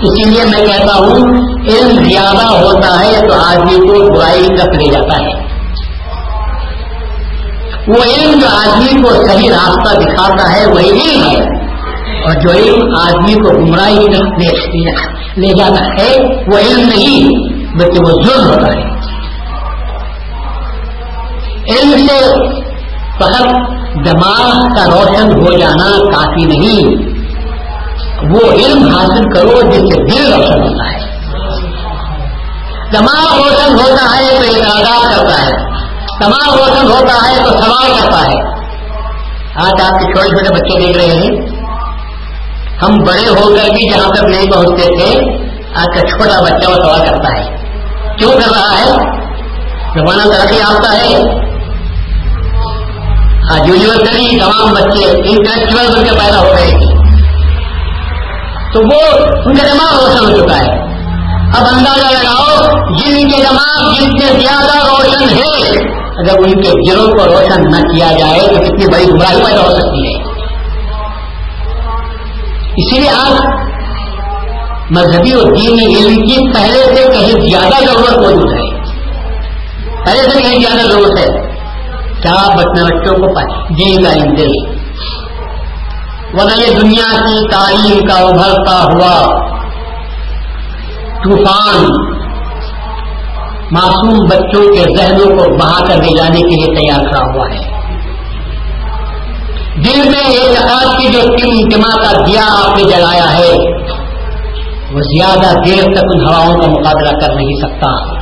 اسی لیے میں کہتا ہوں، علم زیادہ ہوتا ہے تو آدمی کو برائی تک لے جاتا ہے۔ وہ علم جو آدمی کو صحیح راستہ دکھاتا ہے، وہی علم ہے۔ اور جو علم آدمی کو گمراہی لے جاتا ہے، وہ علم نہیں، بلکہ وہ ظلم ہوتا ہے۔ علم سے فقط دماغ کا روشن ہو جانا کافی نہیں۔ وہ علم حاصل کرو جس سے دل روشن ہوتا ہے۔ دماغ روشن ہوتا ہے تو اعتراضات کرتا ہے۔ دماغ روشن ہوتا ہے تو سوال کرتا ہے۔ آج آپ کے چھوٹے چھوٹے بچے دیکھ رہے ہیں۔ ہم بڑے ہو کر بھی جہاں تک نہیں پہنچتے تھے، آج کا چھوٹا بچہ وہ سوال کرتا ہے۔ کیوں کر رہا ہے؟ زمانہ ترقی آتا ہے۔ آج یونیورسٹی تمام بچے انٹلیکچوئل بن کے پیدا ہو رہے ہیں۔ تو وہ ان کا دماغ روشن ہو چکا ہے۔ اب اندازہ لگاؤ جن کے دماغ جن سے زیادہ روشن ہے، اگر ان کے دلوں کو روشن نہ کیا جائے تو کتنی بڑی گمراہی پیدا ہو سکتی ہے۔ اسی لیے آج مذہبی اور دینی علم کی پہلے سے کہیں زیادہ ضرورت موجود ہے۔ پہلے سے کہیں زیادہ ضرورت ہے۔ کیا بچنے بچوں کو دین کا علم دے یہ دنیا کی تعلیم کا ابھرتا ہوا طوفان معصوم بچوں کے ذہنوں کو بہا کر لے جانے کے لیے تیار کھڑا ہوا ہے۔ دل میں ایک آج کی جو تین دماغ کا دیا آپ نے جلایا ہے، وہ زیادہ دیر تک ان ہواؤں کا مقابلہ کر نہیں سکتا۔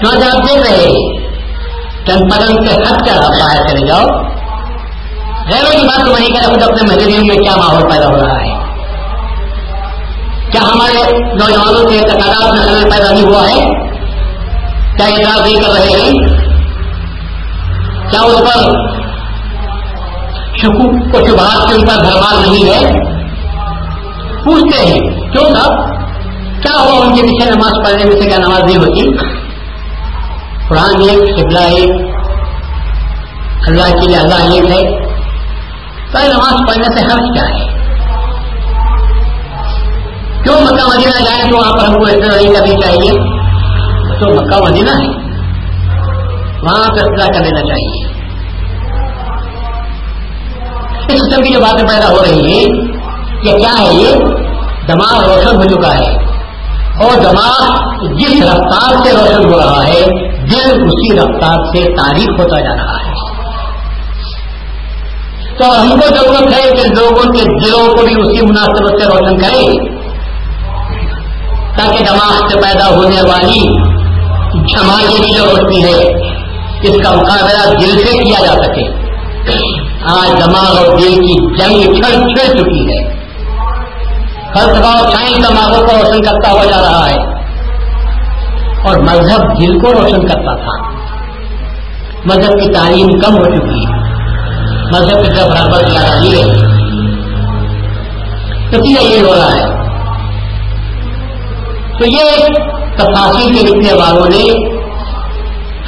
کیوں آپ دیکھ رہے چند پرن سے ہٹ کر آپ باہر چلے جاؤ۔ غیروں کی بات تو وہیں کرے خود اپنے مجرم میں کیا ماحول پیدا ہو رہا ہے۔ کیا ہمارے نوجوانوں کے تقاضات میں پیدا نہیں ہوا ہے؟ کیا اعتراض نہیں کر رہے ہیں؟ کیا اس پر شکوک کو شبہات کے اوپر بھرمار نہیں ہے؟ پوچھتے ہیں، کیوں صاحب کیا ہوا ان کے پیچھے نماز پڑھنے میں سے کیا نماز نہیں ہوتی؟ قرآن ایک شبلہ ایک۔ اللہ کے لیے اللہ ایک ہے۔ نماز پڑھنے سے حرف کیا ہے کیوں مکہ مدینہ جائیں تو وہاں پر ہم کو ایسا نہیں کرنی چاہیے؟ تو مکہ مدینہ ہے۔ وہاں فیصلہ کر لینا چاہیے۔ اس قسم کی جو باتیں پیدا ہو رہی ہیں، یہ کیا ہے یہ؟ دماغ روشن ہو چکا ہے۔ اور دماغ جس رفتار سے روشن ہو رہا ہے، دل اسی رفتار سے تاریخ ہوتا جا رہا ہے۔ تو ہم کو ضرورت ہے کہ لوگوں کے دلوں کو بھی اسی مناسبت سے روشن کریں، تاکہ دماغ سے پیدا ہونے والی جماعتیں کی جو روشنی ہے، اس کا مقابلہ دل سے کیا جا سکے۔ آج دماغ اور دل کی جنگ چھڑ چھڑ چکی ہے۔ ہر دباؤ سائنس دماغوں کو روشن کرتا ہوا جا رہا ہے۔ اور مذہب دل کو روشن کرتا تھا۔ مذہب کی تعلیم کم ہو چکی ہے۔ مذہب کی طرف رغبت لا رہی ہے نتیجہ یہ ہو رہا ہے۔ تو یہ تفاصیل کے لکھنے والوں نے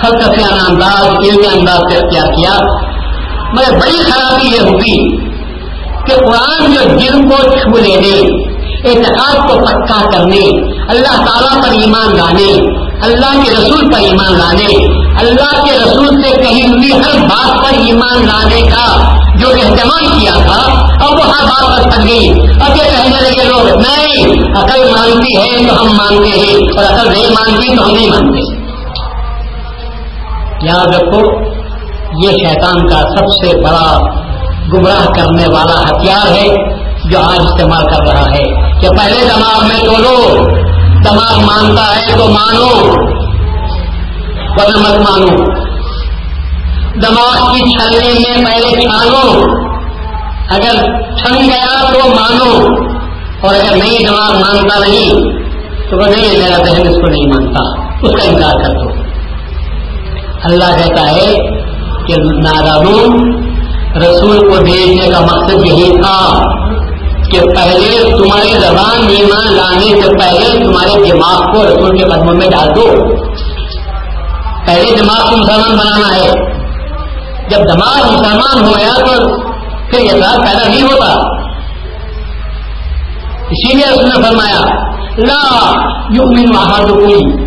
فلسفیانہ انداز علمی انداز سے اختیار کیا۔ مگر بڑی خرابی یہ ہوگی کہ قرآن جو دل کو چھو لینے، اعتقاد کو پکا کرنے، اللہ تعالیٰ پر ایمان لانے اللہ کے رسول پر ایمان لانے، اللہ کے رسول سے کہیں ہوئی ہر بات پر ایمان لانے کا جو اہتمام کیا تھا، اب وہ ہر بات پر پھٹ گئی۔ اب یہ کہنے لگے لوگ، نہیں، عقل مانتی ہے تو ہم مانتے ہیں، اور عقل نہیں مانتی تو ہم نہیں مانتے۔ یاد رکھو، یہ شیطان کا سب سے بڑا گمراہ کرنے والا ہتھیار ہے جو آج استعمال کر رہا ہے۔ کہ پہلے دماغ میں تو لو دماغ مانتا ہے تو مانو ورنہ مت مانو۔ دماغ کی چھلنے میں پہلے چھانو۔ اگر چھن گیا تو مانو۔ اور اگر نہیں، دماغ مانتا نہیں، تو وہ نہیں، میرا بہن اس کو نہیں مانتا۔ اس کا انکار کر دو۔ اللہ کہتا ہے کہ نادانو رسول کو بھیجنے کا مقصد یہی تھا۔ کہ پہلے تمہاری زبان ایمان لانے سے پہلے تمہارے دماغ کو رسول کے قدموں میں ڈال دو۔ پہلے دماغ کو مسلمان بنانا ہے۔ جب دماغ مسلمان ہو گیا تو پھر یہ پیدا نہیں ہوتا۔ اسی لیے اس نے فرمایا، لا یؤمن احدکم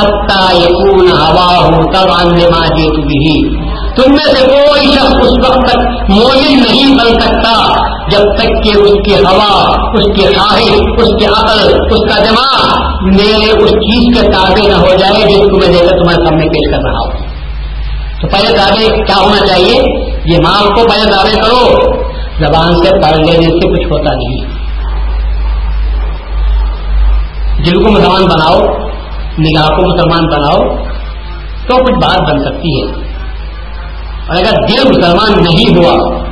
حتی یکون ہوا ہوں تب آنے ماجی بھی تم میں سے کوئی شخص اس وقت تک مومن نہیں بن سکتا۔ جب تک کہ اس کی ہوا، اس کی خواہش، اس کی عقل، اس کا دماغ میرے اس چیز کے تابع نہ ہو جائے جس کو میں دیکھ کر تمہارے سامنے پیش کر رہا ہوں۔ تو پہلے دعوے کیا ہونا چاہیے؟ یہ ماں کو پہلے دعوے کرو۔ زبان سے پڑھ لینے سے کچھ ہوتا نہیں۔ دل کو مسلمان بناؤ، نگاہ کو مسلمان بناؤ، تو کچھ بات بن سکتی ہے۔ اور اگر دل مسلمان نہیں ہوا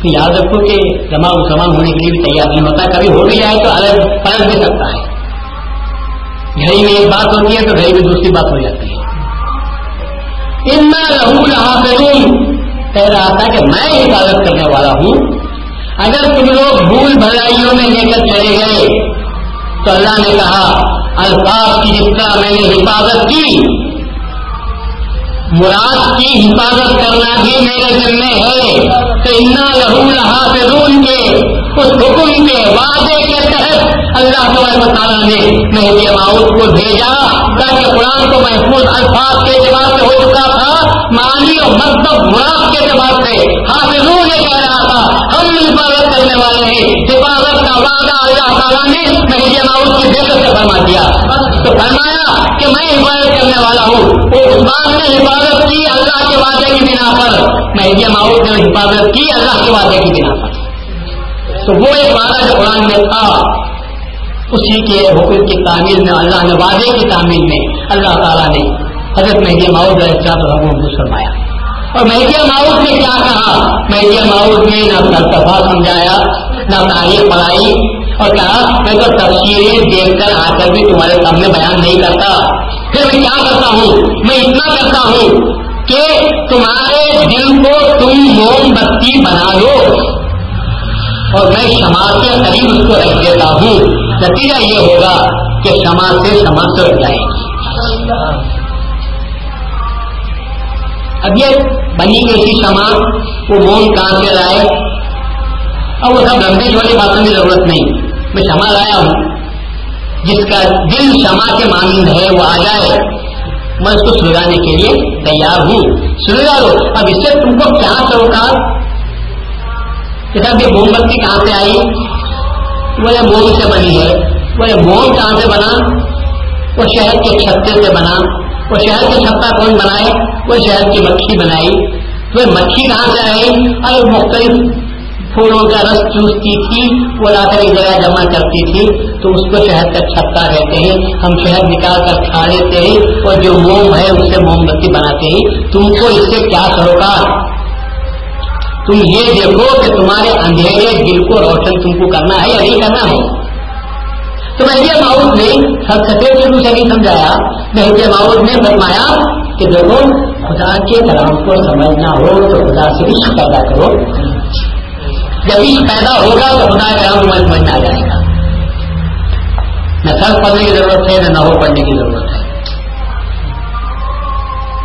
تو یاد رکھو کہ جمع مسلمان ہونے کے لیے بھی تیار نہیں ہوتا۔ کبھی ہو بھی جائے تو الگ پلٹ بھی سکتا ہے۔ گھڑی میں ایک بات ہوتی ہے تو گھڑی میں دوسری بات ہو جاتی ہے۔ اتنا لہو لہا کہہ رہا تھا کہ میں حفاظت کرنے والا ہوں۔ اگر تم لوگ بھول بھلائیوں میں لے کر چلے گئے تو اللہ نے کہا، الفاظ کی جس طرح میں نے حفاظت کی مراد کی حفاظت کرنا بھی میرے ذمے ہے۔ تو اتنا لہو رہا سے کے۔ اس حکم کے وعدے کے تحت اللہ تبارک تعالیٰ نے مہدی ماؤد کو بھیجا تاکہ قرآن کو محفوظ الفاظ کے اعتبار سے ہو چکا تھا۔ مانی اور مطلب مراد کے اعتبار سے حافظوں نے کہہ رہا تھا۔ ہم حفاظت کرنے والے ہیں۔ حفاظت کا وعدہ اللہ تعالیٰ نے مہدی جی ماؤد کی بے سے فرما دیا۔ تو فرمایا کہ میں حفاظت کرنے والا ہوں۔ وہ عثمان نے حفاظت کی اللہ کے وعدے کی بنا پر۔ مہدی جی ماؤد نے حفاظت کی اللہ کے وعدے کی بنا پر۔ تو وہ ایک وعدہ جو قرآن میں تھا، اسی کے حکم کی تعمیر میں، اللہ نے وعدے کی تعمیر میں اللہ تعالیٰ نے حضرت مہدی ماؤد کو فرمایا۔ اور مہدی ماؤد نے کیا کہا؟ مہدی ماؤد نے نہ فلسفہ سمجھایا، نہ تاریخ پڑھائی، اور کہا، میں تو تصویریں دیکھ کر آ کر بھی تمہارے سامنے بیان نہیں کرتا۔ پھر میں کیا کرتا ہوں؟ میں اتنا کرتا ہوں کہ تمہارے دل کو تم موم بتی بنا لو۔ اور میں شما کے قریب اس کو رکھ دیتا ہوں۔ نتیجہ یہ ہوگا کہ شما سے شما سے رکھ جائے گی اب یہ بنی گئی تھی شما وہ موم کہاں سے لائے۔ اب وہ سب لمبے والی باتوں کی ضرورت نہیں۔ میں شما لایا ہوں۔ جس کا دل شما کے مانند ہے، وہ آ جائے۔ میں اس کو سلگانے کے لیے تیار ہوں۔ سلگا لو۔ اب اس سے تم کو کیا سروکار کہ یہ موم بتی کہاں سے آئی؟ بولے موم سے بنی ہے۔ بولے موم کہاں سے بنا؟ وہ شہر کے چھتے سے بنا۔ وہ شہر کے چھتا کون بنائے؟ وہ شہر کی مکھی بنائی۔ وہ مکھی کہاں سے آئی اور مختلف پھولوں کا رس چوستی تھی، وہ لا کر ایک جگہ جمع کرتی تھی، تو اس کو شہد کا چھتا کہتے ہیں۔ ہم شہد نکال کر کھا لیتے ہیں اور جو موم ہے، اس سے موم بتی بناتے ہیں۔ تم کو اس سے کیا سروکار؟ تم یہ دیکھو کہ تمہارے اندھیرے دل کو روشن تم کو کرنا ہے یا نہیں کرنا ہے۔ تو مہدی ماؤد نے فلسفے شروع سے نہیں سمجھایا مہدی ماؤد نے فرمایا کہ دیکھو، خدا کے کلام کو سمجھنا ہو تو خدا سے عشق پیدا کرو۔ جب عشق پیدا ہوگا تو خدا کے کلام تمہیں سمجھ میں آ جائے گا۔ نہ سر پڑھنے کی ضرورت ہے، نہ نہو پڑھنے کی ضرورت ہے۔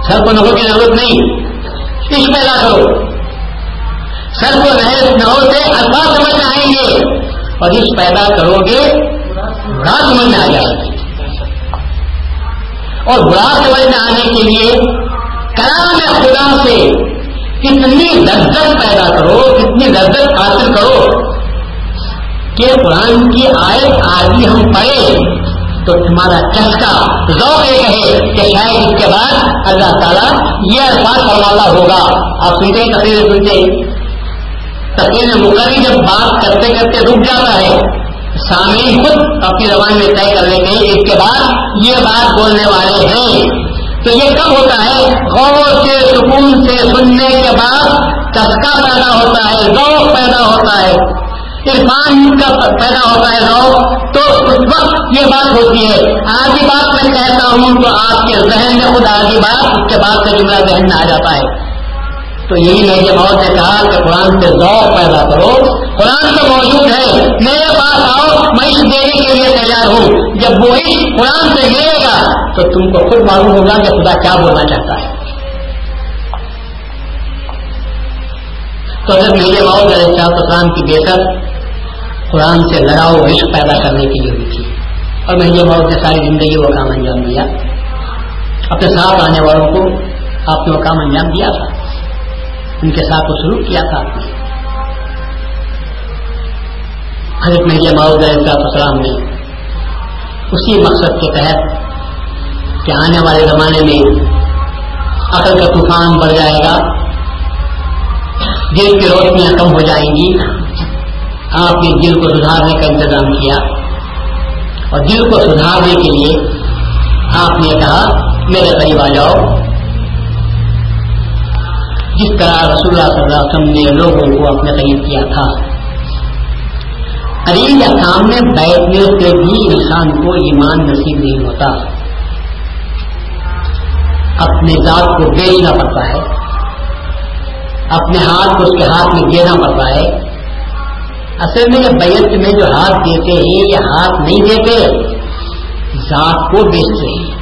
سر کو نہو کی ضرورت نہیں، عشق پیدا کرو۔ سر کو نہو سے الفاظ سمجھ میں آئیں گے۔ اور اس پیدا کرو گے برا سمجھ میں آ جائے۔ اور برا سمجھ میں آنے کے لیے کلام خدا سے کتنی لذت پیدا کرو، کتنی لذت حاصل کرو کہ قرآن کی آیت آدمی ہم پڑھے تو تمہارا چسکا ذوق یہ کہے کہ شاید اس کے بعد اللہ تعالیٰ یہ الفاظ فرماتا ہوگا۔ آپ سنتے ہیں تقریر سنتے تقریر مقرری جب بات کرتے کرتے رک جاتا ہے۔ سامعین خود اپنی زبان میں طے کر لیتے ہیں، اس کے بعد یہ بات بولنے والے ہیں۔ تو یہ کب ہوتا ہے؟ غور سے، سکون سے سننے کے بعد چسکا پیدا ہوتا ہے، ذوق پیدا ہوتا ہے۔ عرفان کا پیدا ہوتا ہے ذوق۔ تو اس وقت یہ بات ہوتی ہے۔ آدھی بات میں کہتا ہوں تو آپ کے ذہن میں خود آدھی بات، اس کے بعد کا جملہ ذہن میں آ جاتا ہے۔ تو یہی میری موت نے کہا کہ قرآن سے ذوق پیدا کرو۔ قرآن تو موجود ہے۔ میرے پاس آؤ میں اس دینے کے لیے تیار ہوں۔ جب وہی قرآن سے ملے گا، تو تم کو خود معلوم ہوگا کہ خدا کیا بولنا چاہتا ہے۔ تو جب میرے موت علیہ السلام کی بے قرآن سے لڑاؤ عشق پیدا کرنے کے لیے ہوئی تھی، اور میں یہ بہت ساری زندگی وہ کام انجام دیا۔ اپنے ساتھ آنے والوں کو آپ نے وہ کام انجام دیا تھا۔ ان کے ساتھ وہ سلوک کیا تھا آپ نے۔ حضرت میں یہ ماؤد السلام نے اسی مقصد کے تحت کہ آنے والے زمانے میں عقل کا طوفان بڑھ جائے گا، دل کی روشنیاں کم ہو جائیں گی، آپ نے دل کو سدھارنے کا انتظام کیا۔ اور دل کو سدھارنے کے لیے آپ نے کہا، میرے قریب آ جاؤ۔ جس طرح رسول اللہ صلی اللہ علیہ وسلم نے لوگوں کو اپنے قریب کیا تھا۔ قریب یا سامنے بیٹھنے سے بھی انسان کو ایمان نصیب نہیں ہوتا۔ اپنے ذات کو بیچنا پڑتا ہے۔ اپنے ہاتھ کو اس کے ہاتھ میں دینا پڑتا ہے۔ اصل میں یہ بیت میں جو ہاتھ دیتے ہیں، یہ ہاتھ نہیں دیتے، ذات کو بیچتے ہیں۔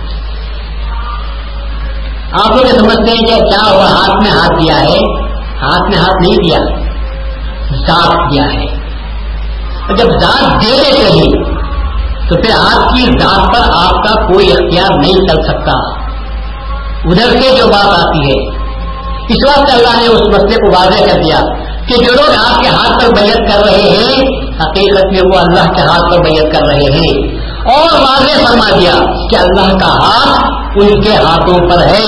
آپ لوگ سمجھتے ہیں کہ کیا ہوا ہاتھ میں ہاتھ دیا ہے؟ ہاتھ میں ہاتھ نہیں دیا، ذات دیا ہے۔ جب ذات دے دیتے ہیں، تو پھر آپ کی دانت پر آپ کا کوئی اختیار نہیں چل سکتا۔ ادھر سے جو بات آتی ہے، اس وقت اللہ نے اس مسئلے کو واضح کر دیا کہ جو لوگ آپ کے ہاتھ پر بیعت کر رہے ہیں، حقیقت میں وہ اللہ کے ہاتھ پر بیعت کر رہے ہیں۔ اور واضح فرما دیا کہ اللہ کا ہاتھ ان کے ہاتھوں پر ہے،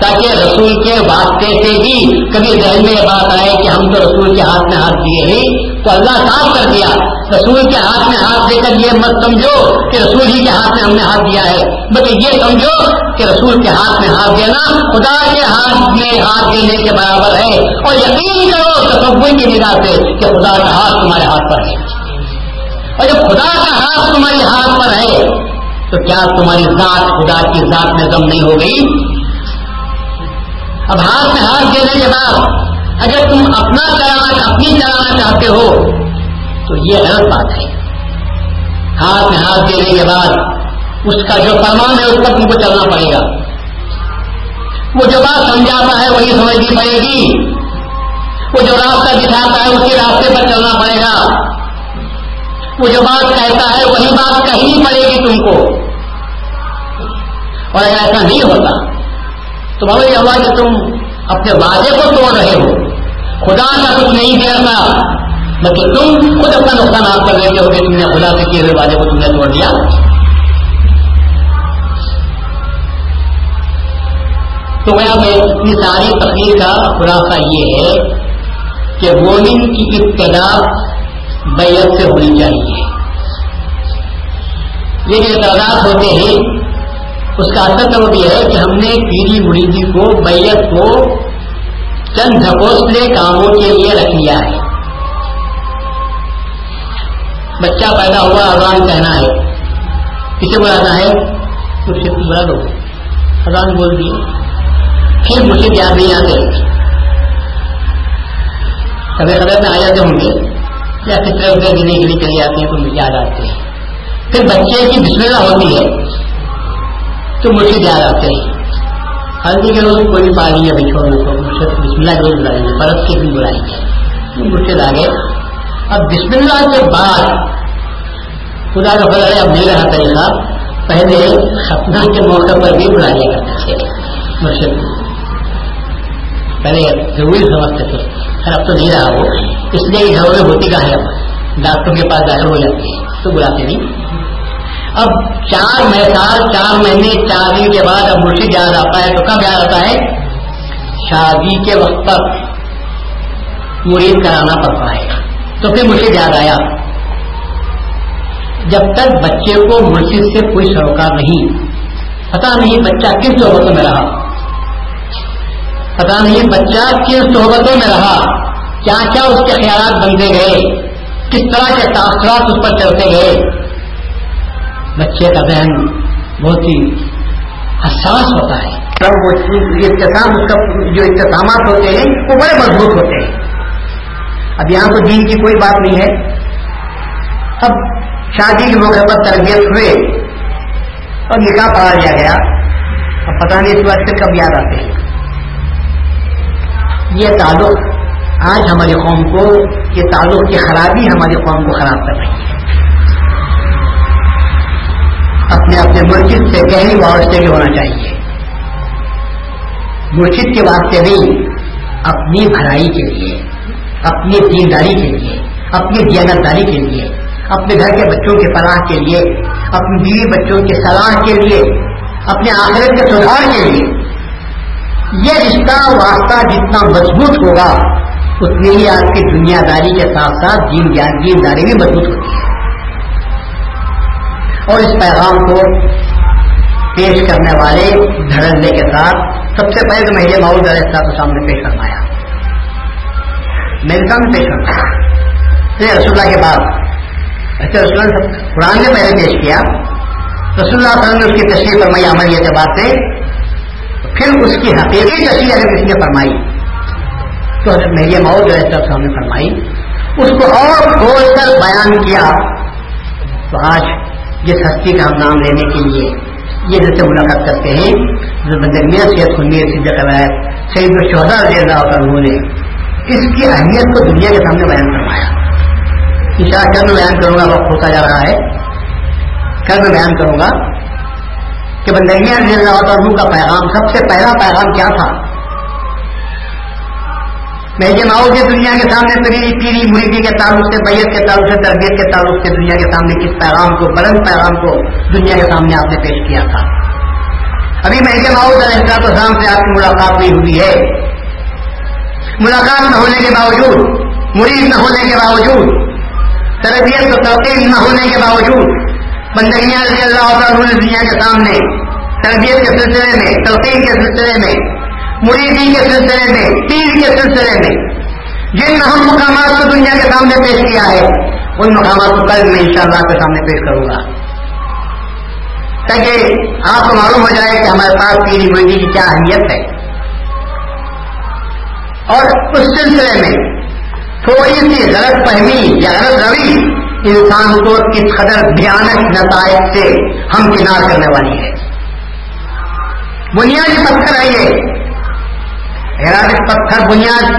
تاکہ رسول کے واسطے سے بھی کبھی ذہن میں یہ بات آئے کہ ہم تو رسول کے ہاتھ میں ہاتھ دیے ہیں، تو اللہ صاف کر دیا۔ رسول کے ہاتھ میں ہاتھ دے کر یہ مت سمجھو کہ رسول ہی کے ہاتھ میں ہم نے ہاتھ دیا ہے، بلکہ یہ سمجھو کہ رسول کے ہاتھ میں ہاتھ دینا خدا کے ہاتھ میں ہاتھ دینے کے برابر ہے۔ اور یقین کرو تصور کی نگاہ سے کہ خدا کا ہاتھ تمہارے ہاتھ پر ہے۔ اور جب خدا کا ہاتھ تمہارے ہاتھ پر ہے، تو کیا تمہاری ذات خدا کی ذات میں دم نہیں ہو گئی؟ اب ہاتھ میں ہاتھ دینے کے بعد اگر تم اپنا چلانا اپنی چلانا چاہتے ہو، تو یہ غلط بات ہے۔ ہاتھ میں ہاتھ دینے کے بعد اس کا جو فرمان ہے، اس پر تم کو چلنا پڑے گا۔ وہ جو بات سمجھاتا ہے، وہی سمجھنی پڑے گی۔ وہ جو راستہ دکھاتا ہے، اسی راستے پر چلنا پڑے گا۔ وہ جو بات کہتا ہے وہی بات کہنی پڑے گی تم کو۔ اور اگر ایسا نہیں ہوتا، تو بابا یہ ہوا کہ تم اپنے وعدے کو توڑ رہے ہو۔ خدا کا کچھ نہیں کرتا بلکہ تم خود اپنا نقصان آپ کر لیتے ہو کہ تم نے خدا سے کیے ہوئے وعدے کو تم نے توڑ دیا۔ تو میں اپنی ساری تقریر کا خلاصہ یہ ہے کہ مومن کی ابتدا بیت سے ہونی چاہیے یہ جو اعتراضات ہوتے ہیں، اس کا اثر تو یہ ہے کہ ہم نے پیڑھی مریدی کو، بیت کو چند دھکوسلے کاموں کے لیے رکھ لیا ہے۔ بچہ پیدا ہوا، اذان کہنا ہے۔ کسے بلانا ہے؟ مجھے بلا دو اذان بول دیے۔ پھر مجھے یاد نہیں آتے۔ کبھی خبر میں آ جاتے ہوں گے۔ یا فطرے اترے دینے کے لیے چلی جاتی ہیں تو یاد آتے ہیں۔ پھر بچے کی بسم اللہ ہوتی ہے، تو مجھے یاد آتے ہیں۔ ہاں جی، ہلدی کے روز کوئی پانی ہے بچھوڑنے کو بسم اللہ روز بلائیں گے برف کے بھی بلائیں گے مجھے آ گئے۔ اب بسم اللہ کے بعد خدا کا فضل ہے، اب نہیں رہا طریقہ پہلے ختنہ کے موقع پر بھی بلا لیا کرتے تھے۔ مرشد پہلے ضروری سمجھتے تھے۔ اب تو نہیں رہا وہ، اس لیے گھروں میں ہوتی کا ہے۔ ڈاکٹر کے پاس ظاہر ہو جاتی ہے تو بلاتے نہیں۔ اب چار محسال چار مہینے چار دن کے بعد اب مرشد یاد آتا ہے تو کب یاد آتا ہے؟ شادی کے وقت پر مرید کرانا پڑتا ہے۔ تو پھر مرشد یاد آیا۔ جب تک بچے کو مرشد سے کوئی سروکار نہیں پتا نہیں بچہ کس صحبتوں میں رہا پتا نہیں بچہ کن صحبتوں میں رہا؟ کیا کیا اس کے خیالات بنتے گئے؟ کس طرح کے تاثرات اس پر چلتے گئے؟ بچے کا ذہن بہت ہی حساس ہوتا ہے۔ وہ اختتام اس کا جو اختتامات ہوتے ہیں، وہ بڑے مضبوط ہوتے ہیں۔ اب یہاں تو دین کی کوئی بات نہیں ہے۔ اب شادی کے موقع پر تربیت ہوئے اور نکاح پڑھا لیا گیا۔ اب پتہ نہیں اس بات سے کب یاد آتے ہیں۔ یہ تعلق آج ہماری قوم کو، یہ تعلق کی خرابی ہماری قوم کو خراب کر رہی ہے۔ اپنے اپنے مسجد سے گہری واسطے بھی ہونا چاہیے۔ مسجد کے واسطے نہیں اپنی بھلائی کے لیے، اپنی دینداری کے لیے، اپنی دیانتداری کے لیے، اپنے گھر کے بچوں کے فلاح کے لیے، اپنی بیوی بچوں کے صلاح کے لیے، اپنے آخرت کے سدھار کے لیے۔ یہ رشتہ واسطہ جتنا مضبوط ہوگا اتنی ہی آپ کی دنیا داری کے ساتھ ساتھ جین دین داری بھی مضبوط ہوتی ہے۔ اور اس پیغام کو پیش کرنے والے دھڑنے کے ساتھ سب سے پہلے تو مہینے ماحول صاحب کو سامنے پیش کروایا میرے سامنے پیش کروایا رسول اللہ کے بعد اچھا رسول اللہ قرآن نے پہلے پیش کیا۔ رسول اللہ وسلم نے اس کی تشریح فرمائی عمل یہ بات سے۔ پھر اس کی حقیقی تشریح اگر کسی نے فرمائی؟ تو حضرت مہیے مئو جو ہے سامنے فرمائی۔ اس کو اور کھول کر بیان کیا۔ تو آج جس ہستی کا ہم نام لینے کے لیے یہ جیسے ملاقات کرتے ہیں جو بندرمیاں سید خنیر سی جگہ ہے سعید الشہدا رضی اللہ عنہ نے اس کی اہمیت کو دنیا کے سامنے بیان کروایا ان شاء اللہ میں بیان کروں گا، وقت ہوتا جا رہا ہے۔ کل میں بیان کروں گا۔ کہ بندرمیاں رضی اللہ عنہ کا پیغام، سب سے پہلا پیغام کیا تھا؟ میں جماؤ کے دنیا کے سامنے پیری پیری مریدی کے تعلق سے بیت کے تعلق سے، تربیت کے تعلق سے دنیا کے سامنے کس پیغام کو، بلند پیغام کو دنیا کے سامنے آپ نے پیش کیا تھا؟ ابھی میں جماؤ احساط السلام سے آپ کی ملاقات نہیں ہوئی ہے۔ ملاقات نہ ہونے کے باوجود مرید نہ ہونے کے باوجود، تربیت و توقین نہ ہونے کے باوجود بندگیاں رضی اللہ عنہ دنیا کے سامنے، تربیت کے سلسلے میں توقین کے سلسلے میں، مریدی کے سلسلے میں، پیر کے سلسلے میں۔ جن اہم مقامات کو دنیا کے سامنے پیش کیا ہے، ان مقامات کو کل میں انشاءاللہ آپ کے سامنے پیش کروں گا۔ تاکہ آپ کو معلوم ہو جائے کہ ہمارے پاس پیری مریدی کی کیا اہمیت ہے۔ اور اس سلسلے میں تھوڑی سی غلط فہمی یا غلط روی انسان کو کس قدر بھیانک نتائج سے ہم کنار کرنے والی ہے۔ بنیادی پتھر ہے یہ۔ پتھر بنیاد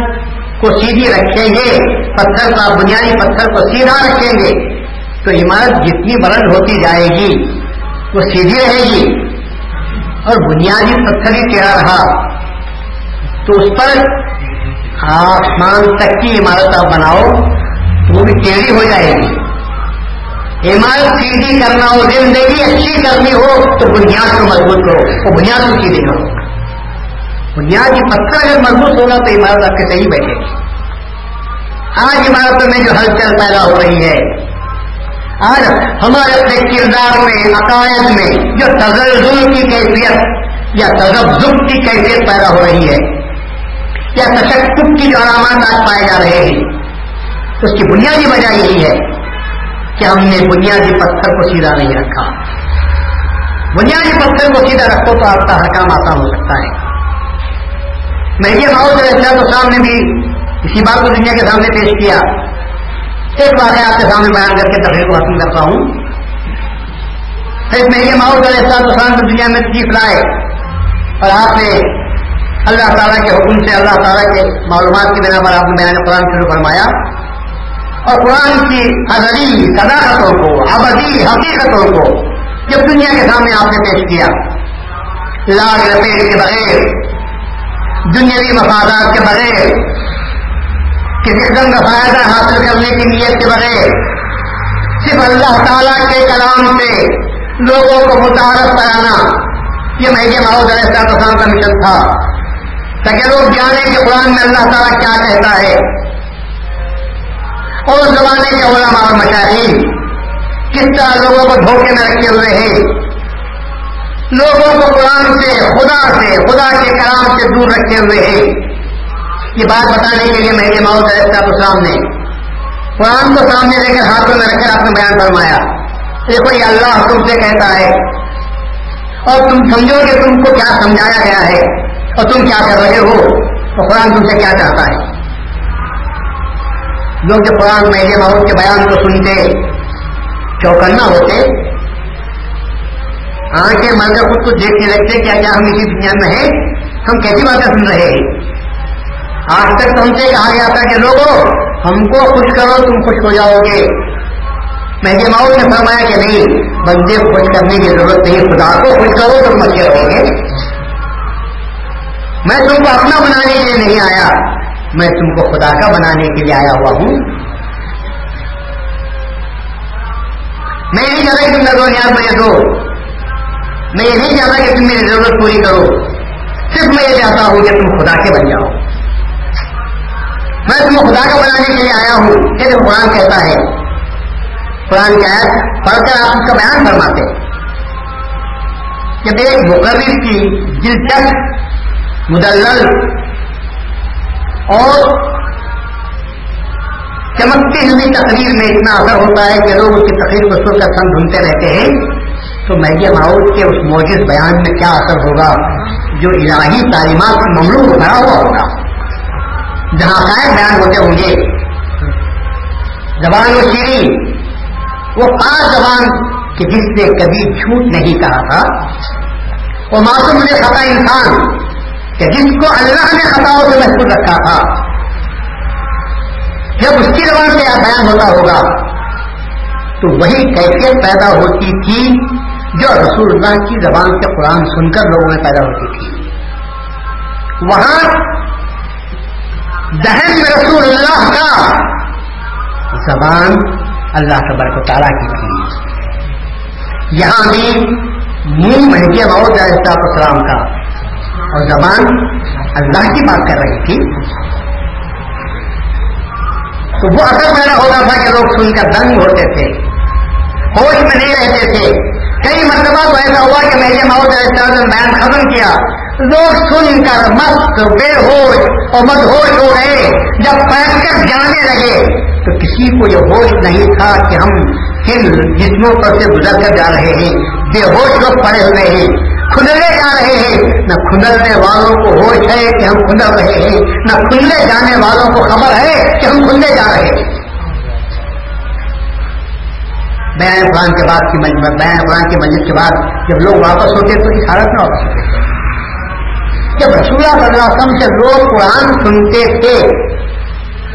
کو سیدھی رکھیں گے، پتھر کا بنیادی پتھر کو سیدھا رکھیں گے۔ تو عمارت جتنی بلند ہوتی جائے گی، وہ سیدھی رہے گی۔ اور بنیادی پتھر ہی ٹیڑھا رہا۔ تو اس پر آسمان تک کی عمارت آپ بناؤ، وہ بھی ٹیڑھی ہو جائے گی۔ عمارت سیدھی کرنا ہو، زندگی اچھی کرنی ہو، تو بنیاد کو مضبوط کرو، وہ بنیاد کو سیدھی کرو۔ بنیادی پتھر اگر مضبوط ہوگا تو عمارت آپ کے صحیح بیٹھے گی۔ آج عمارتوں میں جو ہلچل پیدا ہو رہی ہے، آج ہمارے اپنے کردار میں، عقائد میں جو تزلزل کی کیفیت یا تجزب کی کیفیت پیدا ہو رہی ہے، یا تشکت کی جو علامات آج پائے جا رہے ہیں، اس کی بنیادی وجہ یہی ہے۔ کہ ہم نے بنیادی پتھر کو سیدھا نہیں رکھا؟ بنیادی پتھر کو سیدھا رکھو تو آپ کا ہر کام آسان ہو سکتا ہے۔ میں یہ بہت رہتا تو صاحب نے بھی اسی بات کو دنیا کے سامنے پیش کیا۔ ایک بات آپ کے سامنے بیان کر کے تفریح کو حاصل کرتا ہوں۔ میں یہ ماحول رہتا تو صاحب دنیا میں تکلیف لائے۔ اور آپ نے اللہ تعالیٰ کے حکم سے، اللہ تعالیٰ کے معلومات کی بنا پر آپ نے بیان قرآن شروع فرمایا۔ اور قرآن کی ازلی صداقتوں کو، ابدی، حقیقتوں کو جب دنیا کے سامنے آپ نے پیش کیا لاگ لپیٹ کے بغیر، دنیاوی مفادات کے بغیر، کسی قسم کا فائدہ حاصل کرنے کی نیت کے بغیر، صرف اللہ تعالیٰ کے کلام سے لوگوں کو متعارف کرانا، یہ مہنگے ماحول ایسا کا مشن تھا، تاکہ لوگ جانے کہ قرآن میں اللہ تعالیٰ کیا کہتا ہے۔ اور اس زمانے کے علماء اور مشاہین کس طرح لوگوں کو دھوکے میں رکھے ہوئے ہیں۔ لوگوں کو قرآن سے، خدا سے، خدا کے کلام سے دور رکھے ہوئے ہیں۔ یہ بات بتانے کے لیے میرے ماؤ اسلام نے قرآن کو سامنے لے کر ہاتھوں میں رکھ کر آپ نے بیان فرمایا۔ دیکھو، یہ اللہ تم سے کہتا ہے۔ اور تم سمجھو کہ تم کو کیا سمجھایا گیا ہے اور تم کیا کر رہے ہو تو قرآن تم سے کیا چاہتا ہے۔ جو کہ قرآن میرے ماؤ کے بیان کو سنتے چوکنا ہوتے، آنکھیں مر کر خود کو دیکھنے لگتے کیا کیا ہم اسی دنیا میں ہیں، ہم کیسی باتیں سن رہے ہیں؟ آج تک تو ہم سے کہا گیا تھا کہ لوگوں ہم کو خوش کرو، تم خوش ہو جاؤ گے۔ مہنگے ماؤ نے فرمایا کہ نہیں، بندے کو خوش کرنے کی ضرورت نہیں، خدا کو خوش کرو تم اچھے رہو گے میں تم کو اپنا بنانے کے لیے نہیں آیا۔ میں تم کو خدا کا بنانے کے لیے آیا ہوا ہوں۔ میں نہیں چاہتا کہ تم لگو یاد مجھے دو۔ میں یہ نہیں چاہتا کہ تم میری ضرورت پوری کرو۔ صرف میں یہ چاہتا ہوں کہ تم خدا کے بن جاؤ۔ میں تم خدا کا بنانے کے لیے آیا ہوں۔ کہ قرآن کہتا ہے۔ قرآن کی آیت پڑھ کر آپ اس کا بیان فرماتے کہ ایک مقرر کی دلچسپ مدلل اور چمکتی ہوئی تقریر میں اتنا اثر ہوتا ہے کہ لوگ اس کی تقریر کو سن کر سن ڈھونڈتے رہتے ہیں۔ تو میڈیا ماحول کے اس موجود بیان میں کیا اثر ہوگا؟ جو الہی تعلیمات کا مملو بھرا ہوا ہوگا۔ جہاں شاید بیان ہوتے ہوں گے۔ زبان و شیری وہ پانچ زبان کہ جس نے کبھی جھوٹ نہیں کہا تھا۔ وہ معصوم نے خطا انسان۔ کہ جس کو اللہ نے خطاؤں سے محفوظ رکھا تھا۔ جب اس کی زبان سے بیان ہوتا ہوگا، تو وہی کیفیت پیدا ہوتی تھی جو رسول اللہ کی زبان سے قرآن سن کر لوگوں میں پیدا ہوتی تھی۔ وہاں دہن میں رسول اللہ کا زبان اللہ تبارک و تعالیٰ کی تھی۔ یہاں بھی منہ مہنگی موت السلام کا اور زبان اللہ کی بات کر رہی تھی۔ تو وہ اثر پیدا ہوتا تھا کہ لوگ سن کر دنگ ہوتے تھے۔ ہوش میں نہیں رہتے تھے۔ کئی مرتبہ تو ایسا ہوا کہ میں یہ ماؤ بیان ختم کیا۔ لوگ سن کر مست، بے ہوش اور مد ہوش ہو گئے جب بیٹھ کر جانے لگے تو کسی کو یہ ہوش نہیں تھا کہ ہم کن جسموں پر سے گزر کر جا رہے ہیں۔ بے ہوش لوگ پڑے ہوئے ہیں۔ کھلنے جا رہے ہیں۔ نہ کھلنے والوں کو ہوش ہے کہ ہم کھل رہے ہیں۔ نہ کھلنے جانے والوں کو خبر ہے کہ ہم کھلنے جا رہے ہیں۔ بیان قرآن کے بعد کی مجمع بیان قرآن کی مسجد کے بعد جب لوگ واپس ہوتے تو اس حالت میں واپس ہوتے جب رسول اللہ صلی اللہ علیہ وسلم سے لوگ قرآن سنتے تھے،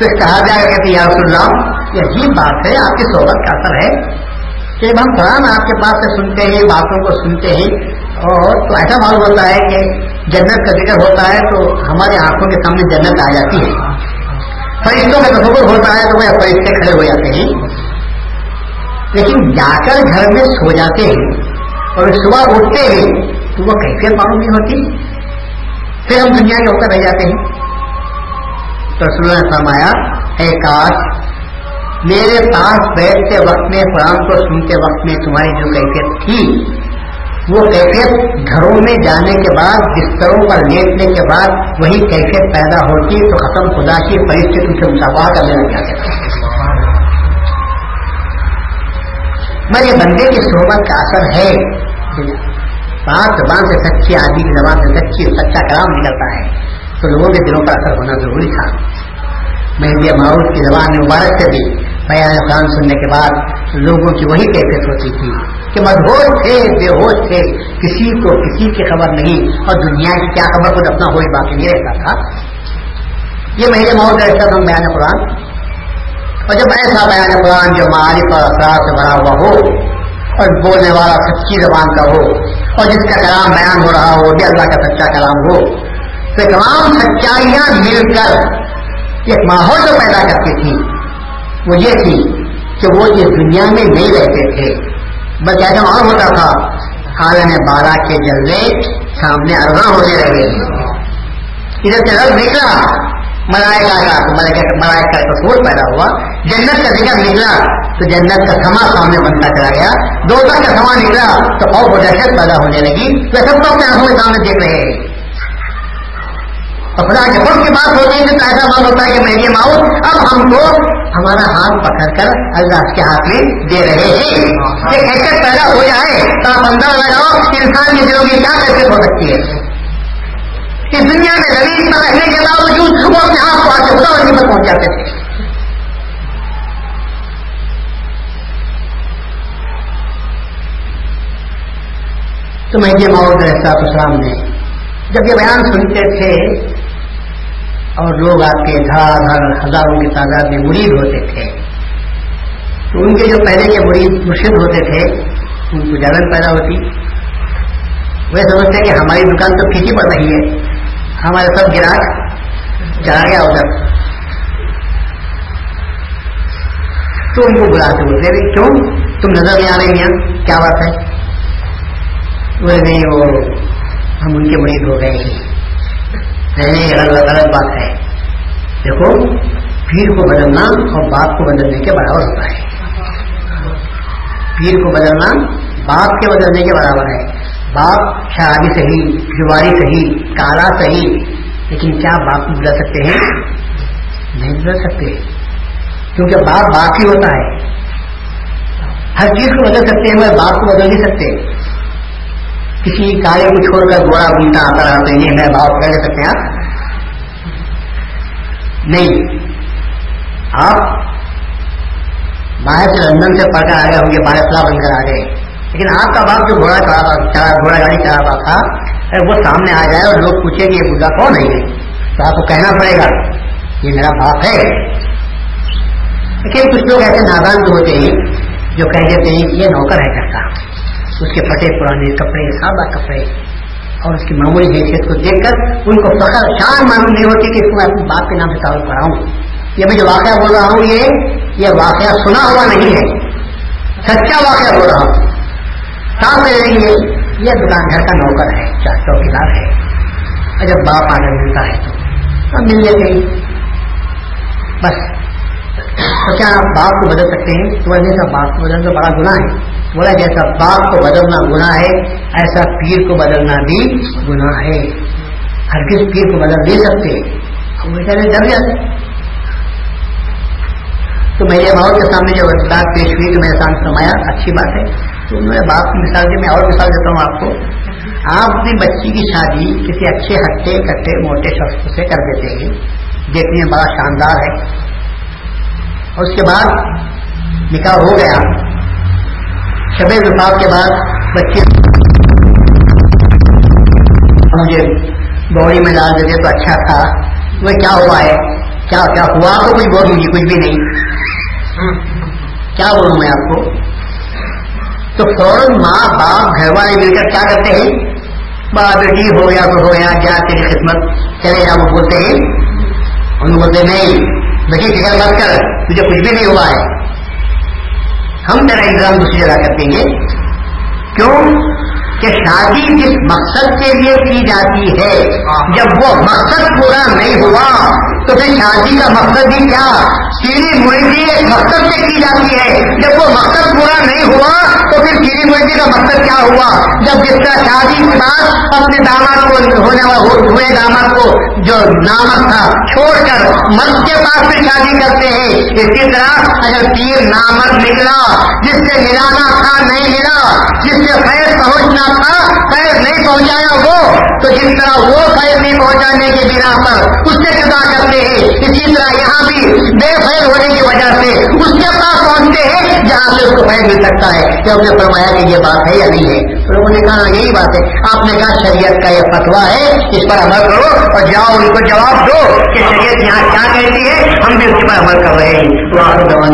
تو کہا جائے گا کہ یا رسول اللہ، یہ عجیب بات ہے، آپ کی صحبت کا اثر ہے کہ جب ہم قرآن آپ کے پاس سے سنتے ہیں، باتوں کو سنتے ہیں اور تو ایسا معلوم ہوتا ہے کہ جنت کا ذکر ہوتا ہے تو ہمارے آنکھوں کے سامنے جنت آ جاتی ہے۔ فرشتوں کا تصور ہوتا ہے تو وہ فرشتے کھڑے ہو جاتے ہیں۔ لیکن جا کر گھر میں سو جاتے ہیں اور صبح اٹھتے ہیں تو وہ کیفیت معلوم نہیں ہوتی۔ پھر ہم دنیا کے اوپر رہ جاتے ہیں۔ تو رسول نے فرمایا، اے کاش، میرے پاس بیٹھتے وقت میں، قرآن کو سنتے وقت میں تمہاری جو کیفیت تھی وہ کیفیت گھروں میں جانے کے بعد، بستروں پر لیٹنے کے بعد وہی کیفیت پیدا ہوتی تو ختم خدا کی پریشتی تم سے مسافہ کرنے لگ جاتے میرے بندے کی صحبت کا اثر ہے۔ بات زبان سے سچی، آدمی کی زبان سے سچی، سچا کلام نکلتا ہے۔ تو لوگوں کے دلوں پر اثر ہونا ضروری تھا۔ مہندی معروف کی زبان مبارک سے بھی بیان خان سننے کے بعد لوگوں کی وہی کیفیت ہوتی تھی کہ مدہوش تھے، بے ہوش تھے، کسی کو کسی کی خبر نہیں۔ اور دنیا کی کیا خبر، خود اپنا ہوش باقی نہیں رہتا تھا۔ یہ مہینے محبت ایسا ہم بیان قرآن۔ اور جب ایسا بیان قرآن جو معارف اور اثرات سے بھرا ہوا ہو، اور بولنے والا سچی زبان کا ہو، اور جس کا کلام بیان ہو رہا ہو بھی اللہ کا سچا کلام ہو، تو تمام سچائیاں مل کر ایک ماحول جو پیدا کرتی تھی وہ یہ تھی کہ وہ اس دنیا میں نہیں رہتے تھے۔ بس ایسا اور ہوتا تھا۔ عالم بارہ کے جلدے سامنے ارباں ہونے لگے ادھر سے رب نکلا۔ ملائکا کا ملائکا کا پیدا ہوا۔ جنت کا ذکر نکلا۔ تو جنت کا سما سامنے بنتا چلا گیا۔ دو کا سما نکلا تو خوف و دہشت پیدا ہونے لگی۔ تو سب کو اپنے آنکھوں کے سامنے دیکھ رہے ہیں۔ خدا کے خود کی بات ہوتی ہے تو ایسا بات ہوتا ہے کہ میری ماؤ اب ہم کو ہمارا ہاتھ پکڑ کر اللہ کے ہاتھ میں دے رہے ہیں۔ کہ حیثیت پیدا ہو جائے تو آپ اندر لگاؤ انسان کی دلوں کی کیا حیثیت ہو سکتی ہے۔ اس دنیا میں زمین پر رہنے کے باوجود وہ اپنے ہاتھ کو آ کے خدا پر پہنچ جاتے تھے تو میں یہ ماؤ السلام نے جب یہ بیان سنتے تھے اور لوگ آپ کے دھار دھر ہزاروں کی تعداد میں مرید ہوتے تھے۔ تو ان کے جو پہلے کے مرید مرشد ہوتے تھے، ان کو جلن پیدا ہوتی۔ وہ سمجھتے کہ ہماری دکان تو پھیکی پڑ رہی ہے، ہمارے سب گراہک چلا گیا ادھر تو ان کو بلاتے بولتے کیوں؟ تم نظر نہیں آ رہے میاں، کیا بات ہے؟ وہ نہیں وہ ہم ان کے مرید ہو گئے نہیں غلط غلط بات ہے۔ دیکھو، پیر کو بدلنا اور باپ کو بدلنے کے برابر ہوتا ہے۔ پیر کو بدلنا باپ کے بدلنے کے برابر ہے۔ باپ شرابی صحیح، جواری صحیح، کالا صحیح، لیکن کیا باپ کو بدل سکتے ہیں؟ نہیں بدل سکتے۔ کیونکہ باپ باپ ہی ہوتا ہے۔ ہر چیز کو بدل سکتے ہیں، مگر باپ کو بدل نہیں سکتے۔ کسی کالے کو چھوڑ کر گوڑا بنتا آتا رہا تو یہ میں بھاؤ کہہ سکتے ہیں نہیں۔ آپ باہر سے لندن سے پڑھ کر آ گئے ہوں گے بارہ فلاح بن کر آ گئے۔ لیکن آپ کا باپ جو گھوڑا گھوڑا گاڑی چلا رہا تھا وہ سامنے آ جائے اور لوگ پوچھیں کہ یہ بڈا کون ہے تو آپ کو کہنا پڑے گا، یہ میرا باپ ہے۔ لیکن کچھ لوگ ایسے نادان ہوتے ہیں جو کہہ دیتے ہیں یہ نوکر ہے گھر کا۔ اس کے پھٹے پرانے کپڑے، سادہ کپڑے، اور اس کی معمولی حیثیت کو دیکھ کر ان کو فخر شان معلوم نہیں ہوتی کہ اس کو میں اپنی باپ کے نام سے تعارف کراؤں۔ یہ میں جو واقعہ بول رہا ہوں، یہ یہ واقعہ سنا ہوا نہیں ہے۔ سچا واقعہ بول رہا ہوں۔ سامنے یہ یہ دکان گھر کا نوکر ہے، چار چوکی دار ہے۔ اور جب باپ آگے ملتا ہے تو ہاں، مل لیتے بس۔ تو کیا آپ باپ کو بدل سکتے ہیں؟ تو ایسا باپ کو بدلنا بڑا گناہ ہے۔ بولا جیسا باپ کو بدلنا گنا ہے، ایسا پیر کو بدلنا بھی گنا ہے۔ ہر کس پیر کو بدل دے سکتے۔ ہم بیچارے ڈر جاتے تو میرے باؤ کے سامنے جو بات پیش ہوئی کہ میرے سامنے فرمایا، اچھی بات ہے۔ تو میں باپ کی مثال دی، میں اور مثال دیتا ہوں آپ کو۔ آپ اپنی بچی کی شادی کسی اچھے ہٹے، کٹے، موٹے شخص سے کر دیتے ہیں۔ دیکھنے میں بڑا شاندار ہے۔ اور اس کے بعد نکاح ہو گیا۔ شب وفاق کے بعد بچے مجھے بوڑی میں ڈال دیتے تو اچھا تھا۔ وہ کیا ہوا ہے؟ کیا کیا ہوا تو کچھ بول دیجیے کچھ بھی نہیں۔ کیا بولوں میں آپ کو؟ تو فوراً ماں باپ گھر والے مل کر کیا کرتے ہیں؟ بڑا بیٹی ہو گیا تو ہو گیا کیا تیری خدمت چلے جا وہ بولتے ہیں؟ ان بولتے نہیں، بیٹی فکر مت کر تجھے کچھ بھی نہیں ہوا ہے۔ ہم میرا الزام دوسری جگہ کر دیں گے۔ کیوں؟ کہ شادی جس مقصد کے لیے کی جاتی ہے، جب وہ مقصد پورا نہیں ہوا تو پھر شادی کا مقصد بھی کیا؟ سیری مرغی ایک مقصد سے کی جاتی ہے۔ جب وہ مقصد پورا نہیں ہوا، تو پھر سیری مرغی کا مقصد کیا ہوا؟ جب جس کا شادی کے بعد اپنے داماد کو ہونے ہوئے داماد کو جو نامک تھا، چھوڑ کر مرد کے پاس بھی شادی کرتے ہیں۔ اسی طرح اگر تیر نامک نکلا، جس سے ملانا تھا نہیں ملا، جس سے خیر پہنچنا تھا، خیر نہیں پہنچایا وہ تو جس طرح وہ خیر نہیں پہنچانے کی بنا پر اس سے جدا کرتے ہیں، اسی طرح یہاں بھی بے فیل ہونے کی وجہ سے اس کے پاس پہنچتے ہیں جہاں سے اس کو فیل مل سکتا ہے۔ کہ ہم نے فرمایا کہ یہ بات ہے یا نہیں ہے؟ لوگوں نے کہا ہاں، یہی بات ہے۔ آپ نے کہا، شریعت کا یہ فتوا ہے، اس پر عمل کرو اور جاؤ، ان کو جواب دو کہ شریعت یہاں کیا کہتی ہے۔ ہم بھی اس پر عمل کر رہے ہیں۔ تو آپ دوا